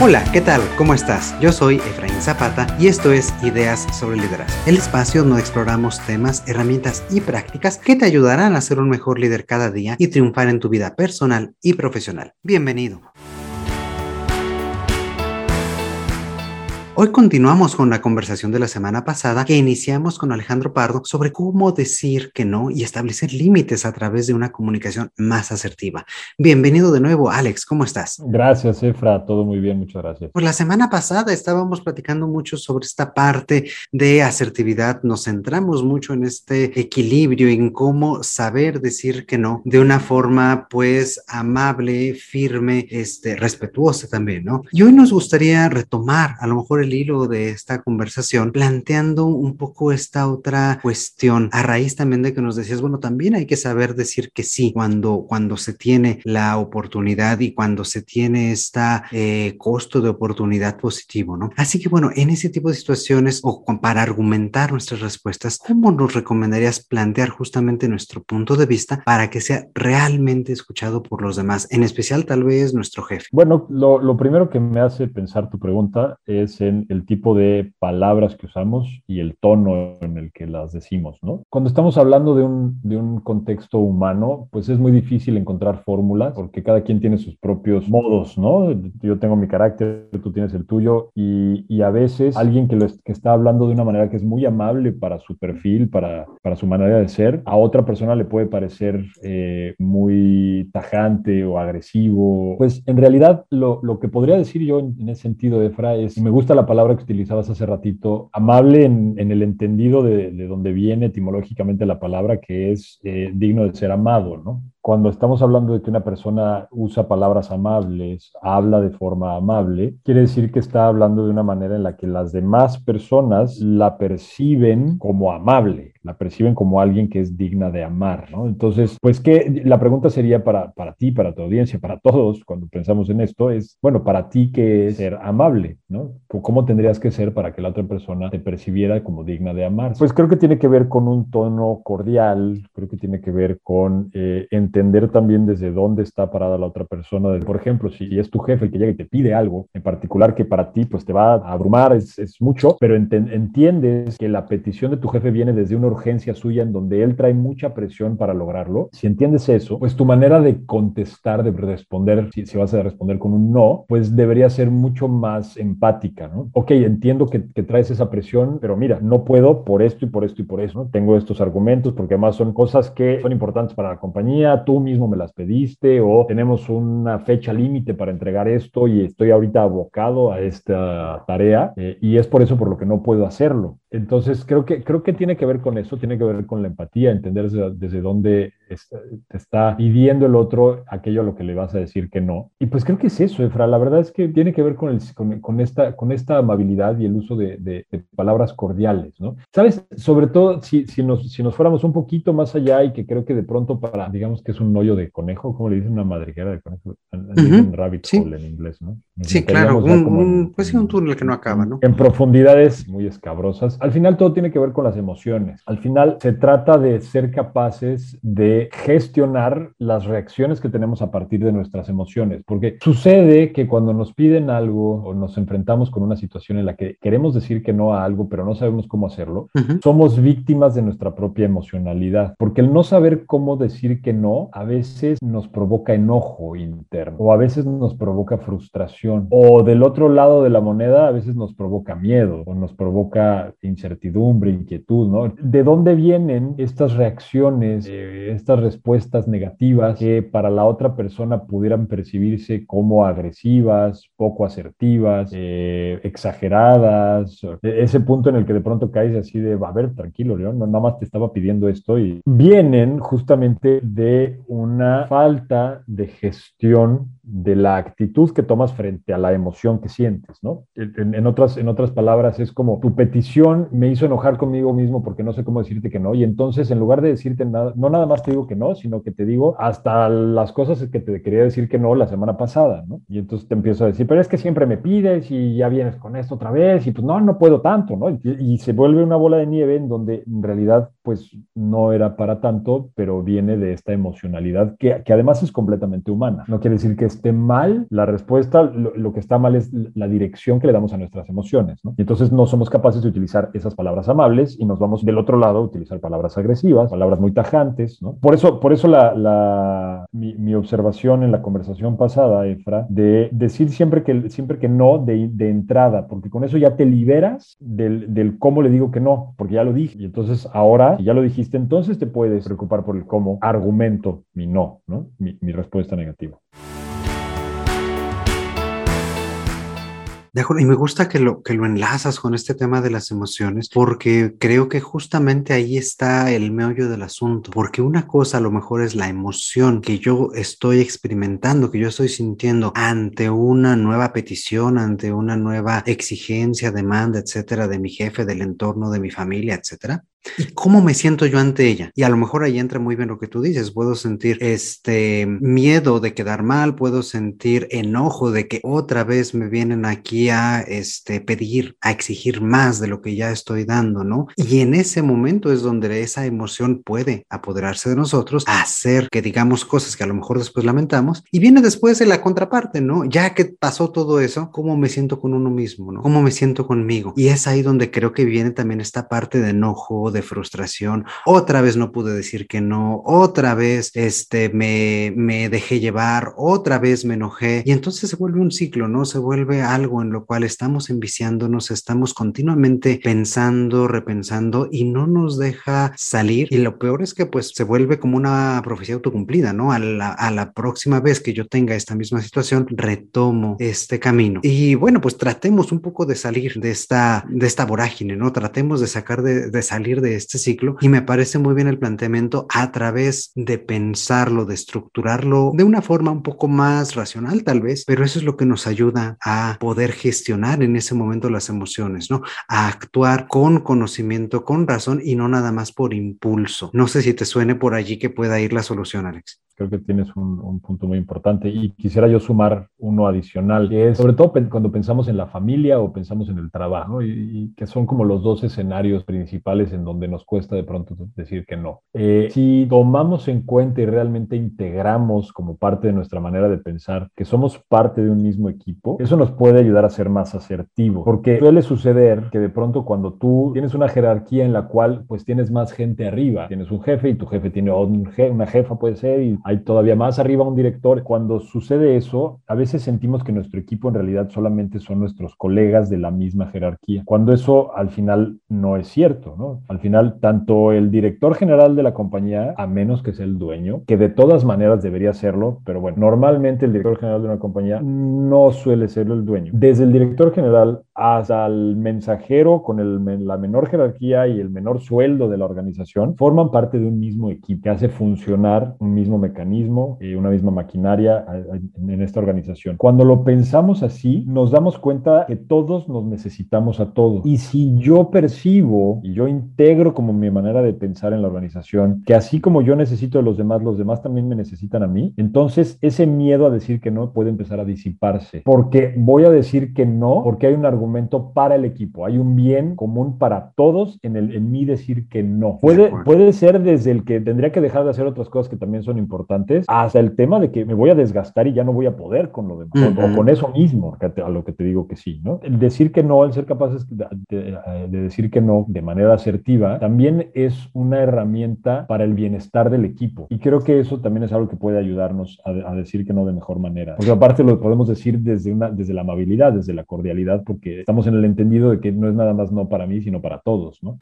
Hola, ¿qué tal? ¿Cómo estás? Yo soy Efraín Zapata y esto es Ideas sobre Liderazgo, el espacio donde exploramos temas, herramientas y prácticas que te ayudarán a ser un mejor líder cada día y triunfar en tu vida personal y profesional. Bienvenido. Hoy continuamos con la conversación de la semana pasada que iniciamos con Alejandro Pardo sobre cómo decir que no y establecer límites a través de una comunicación más asertiva. Bienvenido de nuevo, Alex, ¿cómo estás? Gracias, Efra, todo muy bien, muchas gracias. Pues la semana pasada estábamos platicando mucho sobre esta parte de asertividad, nos centramos mucho en este equilibrio, en cómo saber decir que no de una forma pues amable, firme, este, respetuosa también, ¿no? Y hoy nos gustaría retomar a lo mejor el hilo de esta conversación, planteando un poco esta otra cuestión, a raíz también de que nos decías, bueno, también hay que saber decir que sí cuando, cuando se tiene la oportunidad y cuando se tiene esta eh, costo de oportunidad positivo, ¿no? Así que bueno, en ese tipo de situaciones o para argumentar nuestras respuestas, ¿cómo nos recomendarías plantear justamente nuestro punto de vista para que sea realmente escuchado por los demás, en especial tal vez nuestro jefe? Bueno, lo, lo primero que me hace pensar tu pregunta es en el tipo de palabras que usamos y el tono en el que las decimos, ¿no? Cuando estamos hablando de un, de un contexto humano, pues es muy difícil encontrar fórmulas porque cada quien tiene sus propios modos, ¿no? Yo tengo mi carácter, tú tienes el tuyo y, y a veces alguien que, lo que está hablando de una manera que es muy amable para su perfil, para, para su manera de ser, a otra persona le puede parecer eh, muy tajante o agresivo. Pues en realidad lo, lo que podría decir yo en, en ese sentido, Efra, es, me gusta la palabra que utilizabas hace ratito, amable en, en el entendido de, de, donde viene etimológicamente la palabra, que es eh, digno de ser amado, ¿no? Cuando estamos hablando de que una persona usa palabras amables, habla de forma amable, quiere decir que está hablando de una manera en la que las demás personas la perciben como amable, la perciben como alguien que es digna de amar, ¿no? Entonces, pues que la pregunta sería para, para ti, para tu audiencia, para todos, cuando pensamos en esto, es, bueno, para ti, ¿qué es ser amable, ¿no? ¿Cómo tendrías que ser para que la otra persona te percibiera como digna de amar? Pues creo que tiene que ver con un tono cordial, creo que tiene que ver con eh, entender también desde dónde está parada la otra persona. Por ejemplo, si es tu jefe el que llega y te pide algo, en particular que para ti pues te va a abrumar, es, es mucho, pero ent entiendes que la petición de tu jefe viene desde una urgencia suya en donde él trae mucha presión para lograrlo. Si entiendes eso, pues tu manera de contestar, de responder, si, si vas a responder con un no, pues debería ser mucho más empática, ¿no? Ok, entiendo que, que, traes esa presión, pero mira, no puedo por esto y por esto y por eso, ¿no? Tengo estos argumentos porque además son cosas que son importantes para la compañía, tú mismo me las pediste o tenemos una fecha límite para entregar esto y estoy ahorita abocado a esta tarea eh, y es por eso por lo que no puedo hacerlo. Entonces, creo que, creo que tiene que ver con eso, tiene que ver con la empatía, entender desde, desde dónde está, te está pidiendo el otro aquello a lo que le vas a decir que no. Y pues creo que es eso, Efra. La verdad es que tiene que ver con, el, con, con esta, con esta amabilidad y el uso de, de, de, palabras cordiales, ¿no? Sabes, sobre todo si, si, nos, si nos fuéramos un poquito más allá y que creo que de pronto para, digamos que es un hoyo de conejo, como le dicen una madriguera de conejo, uh -huh. rabbit sí. hole en inglés, ¿no? Sí, claro, un, un, pues sí, un túnel que no acaba, ¿no? En profundidades muy escabrosas al final todo tiene que ver con las emociones. Al final se trata de ser capaces de gestionar las reacciones que tenemos a partir de nuestras emociones, porque sucede que cuando nos piden algo o nos enfrentamos con una situación en la que queremos decir que no a algo, pero no sabemos cómo hacerlo, uh -huh. somos víctimas de nuestra propia emocionalidad, porque el no saber cómo decir que no a veces nos provoca enojo interno o a veces nos provoca frustración o del otro lado de la moneda a veces nos provoca miedo o nos provoca incertidumbre inquietud, ¿no? ¿De dónde vienen estas reacciones, eh, estas respuestas negativas que para la otra persona pudieran percibirse como agresivas, poco asertivas, eh, exageradas? Ese punto en el que de pronto caes así de, a ver, tranquilo, yo no, nada más te estaba pidiendo esto y vienen justamente de una falta de gestión de la actitud que tomas frente a la emoción que sientes, ¿no? En, otras, en otras palabras, es como tu petición me hizo enojar conmigo mismo porque no sé cómo decirte que no, y entonces en lugar de decirte nada, no nada más te digo que no, sino que te digo hasta las cosas que te quería decir que no la semana pasada, ¿no? Y entonces te empiezo a decir, pero es que siempre me pides y ya vienes con esto otra vez, y pues no, no puedo tanto, ¿no? Y, y se vuelve una bola de nieve en donde en realidad pues no era para tanto, pero viene de esta emocionalidad que, que además es completamente humana. No quiere decir que esté mal la respuesta, lo, que está mal es la dirección que le damos a nuestras emociones, ¿no? Y entonces no somos capaces de utilizar esas palabras amables y nos vamos del otro lado a utilizar palabras agresivas, palabras muy tajantes, ¿no? Por eso, por eso la, mi, observación en la conversación pasada, Efra, de decir siempre que, siempre que no de, de entrada, porque con eso ya te liberas del, del, cómo le digo que no, porque ya lo dije. Y entonces ahora, si ya lo dijiste, entonces te puedes preocupar por el cómo argumento mi no, ¿no? mi, mi respuesta negativa. De acuerdo, y me gusta que lo, que lo enlazas con este tema de las emociones, porque creo que justamente ahí está el meollo del asunto, porque una cosa a lo mejor es la emoción que yo estoy experimentando, que yo estoy sintiendo ante una nueva petición, ante una nueva exigencia, demanda, etcétera, de mi jefe, del entorno, de mi familia, etcétera. ¿Y cómo me siento yo ante ella? Y a lo mejor ahí entra muy bien lo que tú dices. Puedo sentir este miedo de quedar mal, puedo sentir enojo de que otra vez me vienen aquí a este, pedir, a exigir más de lo que ya estoy dando, ¿no? Y en ese momento es donde esa emoción puede apoderarse de nosotros, hacer que digamos cosas que a lo mejor después lamentamos. Y viene después de la contraparte, ¿no? Ya que pasó todo eso, ¿cómo me siento con uno mismo, ¿no? ¿Cómo me siento conmigo? Y es ahí donde creo que viene también esta parte de enojo, de frustración, otra vez no pude decir que no, otra vez este, me, me dejé llevar, otra vez me enojé y entonces se vuelve un ciclo, ¿no? Se vuelve algo en lo cual estamos enviciándonos, estamos continuamente pensando, repensando y no nos deja salir y lo peor es que pues se vuelve como una profecía autocumplida, ¿no? A la, a la próxima vez que yo tenga esta misma situación, retomo este camino. Y bueno, pues tratemos un poco de salir de esta, de esta vorágine, ¿no? Tratemos de sacar de, de salir de este ciclo y me parece muy bien el planteamiento a través de pensarlo, de estructurarlo de una forma un poco más racional tal vez, pero eso es lo que nos ayuda a poder gestionar en ese momento las emociones, ¿no? A actuar con conocimiento, con razón y no nada más por impulso. No sé si te suene por allí que pueda ir la solución, Alex. Creo que tienes un, punto muy importante y quisiera yo sumar uno adicional, que es sobre todo cuando pensamos en la familia o pensamos en el trabajo, y, que son como los dos escenarios principales en donde nos cuesta de pronto decir que no. Eh, si tomamos en cuenta y realmente integramos como parte de nuestra manera de pensar que somos parte de un mismo equipo, eso nos puede ayudar a ser más asertivos, porque suele suceder que de pronto cuando tú tienes una jerarquía en la cual pues tienes más gente arriba, tienes un jefe y tu jefe tiene un una jefa puede ser y hay todavía más arriba un director. Cuando sucede eso, a veces sentimos que nuestro equipo en realidad solamente son nuestros colegas de la misma jerarquía, cuando eso al final no es cierto, ¿no? Al final, tanto el director general de la compañía, a menos que sea el dueño, que de todas maneras debería serlo, pero bueno, normalmente el director general de una compañía no suele ser el dueño. Desde el director general hasta el mensajero con la menor jerarquía y el menor sueldo de la organización, forman parte de un mismo equipo que hace funcionar un mismo mecanismo mecanismo, y una misma maquinaria en esta organización. Cuando lo pensamos así, nos damos cuenta que todos nos necesitamos a todos. Y si yo percibo y yo integro como mi manera de pensar en la organización, que así como yo necesito de los demás, los demás también me necesitan a mí, entonces ese miedo a decir que no puede empezar a disiparse. Porque voy a decir que no, porque hay un argumento para el equipo, hay un bien común para todos en, el, en mí decir que no. Puede, puede ser desde el que tendría que dejar de hacer otras cosas que también son importantes hasta el tema de que me voy a desgastar y ya no voy a poder con lo demás, o con eso mismo, a lo que te digo que sí, ¿no? El decir que no, el ser capaces de, de, decir que no de manera asertiva, también es una herramienta para el bienestar del equipo. Y creo que eso también es algo que puede ayudarnos a, a decir que no de mejor manera. Porque aparte lo podemos decir desde, una, desde la amabilidad, desde la cordialidad, porque estamos en el entendido de que no es nada más no para mí, sino para todos, ¿no?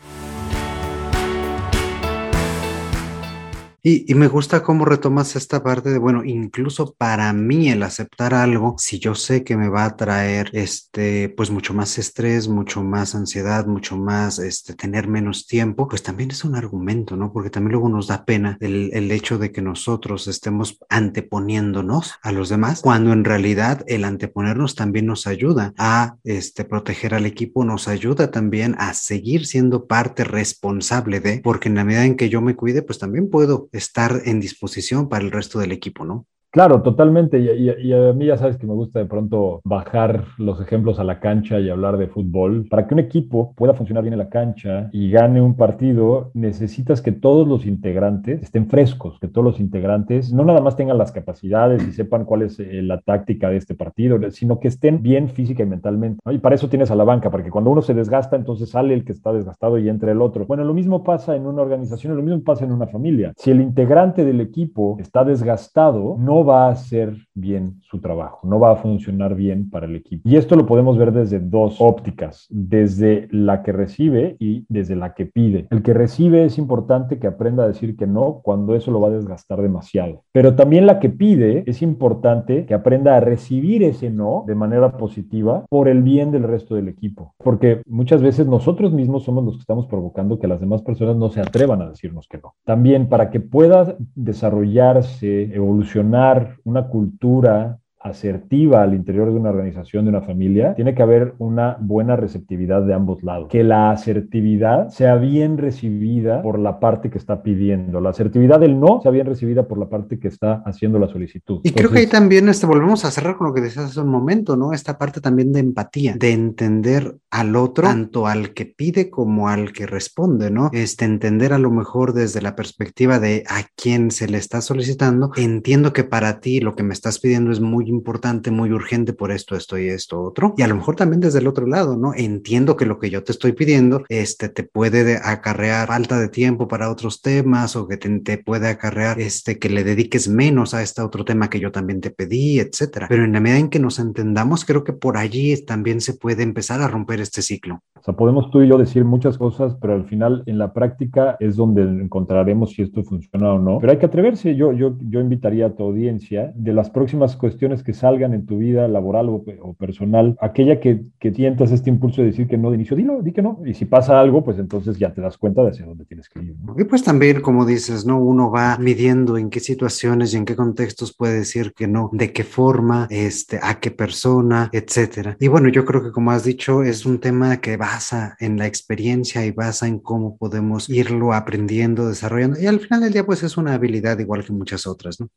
Y, me gusta cómo retomas esta parte de, bueno, incluso para mí el aceptar algo, si yo sé que me va a traer, este, pues mucho más estrés, mucho más ansiedad, mucho más, este, tener menos tiempo, pues también es un argumento, ¿no? Porque también luego nos da pena el, el hecho de que nosotros estemos anteponiéndonos a los demás, cuando en realidad el anteponernos también nos ayuda a, este, proteger al equipo, nos ayuda también a seguir siendo parte responsable de, porque en la medida en que yo me cuide, pues también puedo estar en disposición para el resto del equipo, ¿no? Claro, totalmente. Y, a mí ya sabes que me gusta de pronto bajar los ejemplos a la cancha y hablar de fútbol. Para que un equipo pueda funcionar bien en la cancha y gane un partido, necesitas que todos los integrantes estén frescos, que todos los integrantes no nada más tengan las capacidades y sepan cuál es eh, la táctica de este partido, sino que estén bien física y mentalmente. Y para eso tienes a la banca, porque cuando uno se desgasta, entonces sale el que está desgastado y entra el otro. Bueno, lo mismo pasa en una organización, lo mismo pasa en una familia. Si el integrante del equipo está desgastado, no va a hacer bien su trabajo, no va a funcionar bien para el equipo. Y esto lo podemos ver desde dos ópticas, desde la que recibe y desde la que pide. El que recibe es importante que aprenda a decir que no cuando eso lo va a desgastar demasiado. Pero también la que pide es importante que aprenda a recibir ese no de manera positiva por el bien del resto del equipo. Porque muchas veces nosotros mismos somos los que estamos provocando que las demás personas no se atrevan a decirnos que no. También para que pueda desarrollarse, evolucionar, una cultura asertiva al interior de una organización, de una familia, tiene que haber una buena receptividad de ambos lados. Que la asertividad sea bien recibida por la parte que está pidiendo. La asertividad del no sea bien recibida por la parte que está haciendo la solicitud. Y creo que ahí también este, volvemos a cerrar con lo que decías hace un momento, ¿no? Esta parte también de empatía, de entender al otro, tanto al que pide como al que responde, ¿no? Este, entender a lo mejor desde la perspectiva de a quién se le está solicitando. Entiendo que para ti lo que me estás pidiendo es muy importante, muy urgente por esto, esto y esto otro. Y a lo mejor también desde el otro lado, ¿no? Entiendo que lo que yo te estoy pidiendo, este, te puede acarrear falta de tiempo para otros temas o que te, puede acarrear, este, que le dediques menos a este otro tema que yo también te pedí, etcétera. Pero en la medida en que nos entendamos, creo que por allí también se puede empezar a romper este ciclo. O sea, podemos tú y yo decir muchas cosas, pero al final en la práctica es donde encontraremos si esto funciona o no. Pero hay que atreverse. Yo, yo, yo invitaría a tu audiencia de las próximas cuestiones que salgan en tu vida laboral o, personal, aquella que, que sientas este impulso de decir que no de inicio, dilo, di que no. Y si pasa algo, pues entonces ya te das cuenta de hacia dónde tienes que ir. Y pues también, como dices, ¿no? Uno va midiendo en qué situaciones y en qué contextos puede decir que no, de qué forma, este, a qué persona, etcétera. Y bueno, yo creo que como has dicho, es un tema que basa en la experiencia y basa en cómo podemos irlo aprendiendo, desarrollando. Y al final del día, pues es una habilidad igual que muchas otras, ¿no?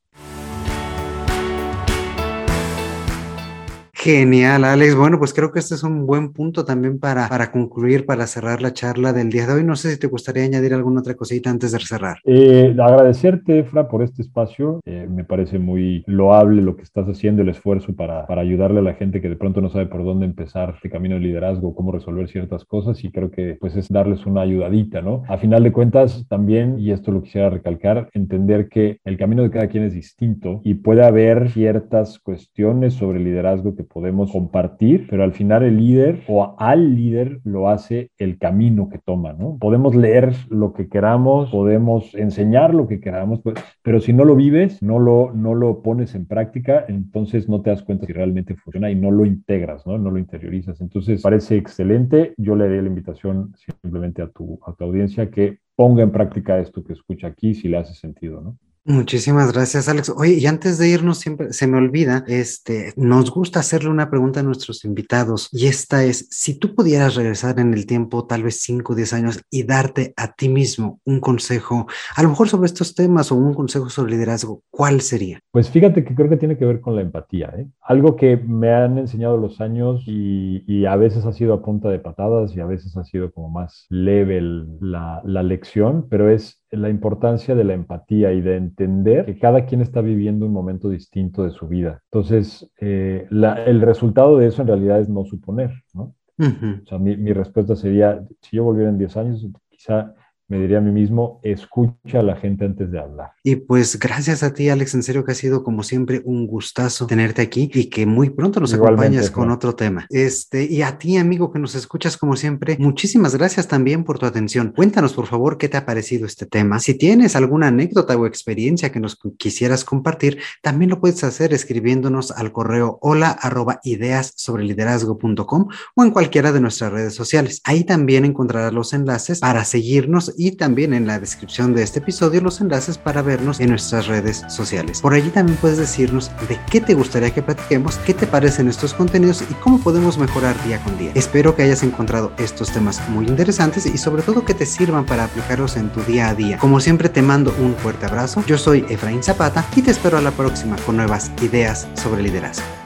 Genial, Alex. Bueno, pues creo que este es un buen punto también para, para concluir, para cerrar la charla del día de hoy. No sé si te gustaría añadir alguna otra cosita antes de cerrar. Eh, agradecerte, Efra, por este espacio. Eh, me parece muy loable lo que estás haciendo, el esfuerzo para, para ayudarle a la gente que de pronto no sabe por dónde empezar este camino de liderazgo, cómo resolver ciertas cosas y creo que pues es darles una ayudadita, ¿no? A final de cuentas, también, y esto lo quisiera recalcar, entender que el camino de cada quien es distinto y puede haber ciertas cuestiones sobre liderazgo que podemos compartir, pero al final el líder o al líder lo hace el camino que toma, ¿no? Podemos leer lo que queramos, podemos enseñar lo que queramos, pues, pero si no lo vives, no lo, no lo pones en práctica, entonces no te das cuenta si realmente funciona y no lo integras, ¿no? No lo interiorizas. Entonces, parece excelente. Yo le haré la invitación simplemente a tu, a tu audiencia que ponga en práctica esto que escucha aquí si le hace sentido, ¿no? Muchísimas gracias, Alex. Oye, y antes de irnos, siempre se me olvida, este, nos gusta hacerle una pregunta a nuestros invitados, y esta es, si tú pudieras regresar en el tiempo, tal vez 5 o 10 años, y darte a ti mismo un consejo, a lo mejor sobre estos temas o un consejo sobre liderazgo, ¿cuál sería? Pues fíjate que creo que tiene que ver con la empatía, ¿eh? algo que me han enseñado los años y, y, a veces ha sido a punta de patadas y a veces ha sido como más leve la, la lección, pero es la importancia de la empatía y de entender que cada quien está viviendo un momento distinto de su vida. Entonces, eh, el resultado de eso en realidad es no suponer, ¿no? O sea, mi, mi, respuesta sería, si yo volviera en 10 años, quizá me diría a mí mismo, escucha a la gente antes de hablar. Y pues gracias a ti, Alex, en serio que ha sido como siempre un gustazo tenerte aquí y que muy pronto nos acompañes con otro tema. Este, y a ti, amigo, que nos escuchas como siempre, muchísimas gracias también por tu atención. Cuéntanos, por favor, qué te ha parecido este tema. Si tienes alguna anécdota o experiencia que nos quisieras compartir, también lo puedes hacer escribiéndonos al correo hola arroba ideas sobre liderazgo.com o en cualquiera de nuestras redes sociales. Ahí también encontrarás los enlaces para seguirnos y también en la descripción de este episodio los enlaces para vernos en nuestras redes sociales. Por allí también puedes decirnos de qué te gustaría que platiquemos, qué te parecen estos contenidos y cómo podemos mejorar día con día. Espero que hayas encontrado estos temas muy interesantes y sobre todo que te sirvan para aplicarlos en tu día a día. Como siempre te mando un fuerte abrazo. Yo soy Efraín Zapata y te espero a la próxima con nuevas ideas sobre liderazgo.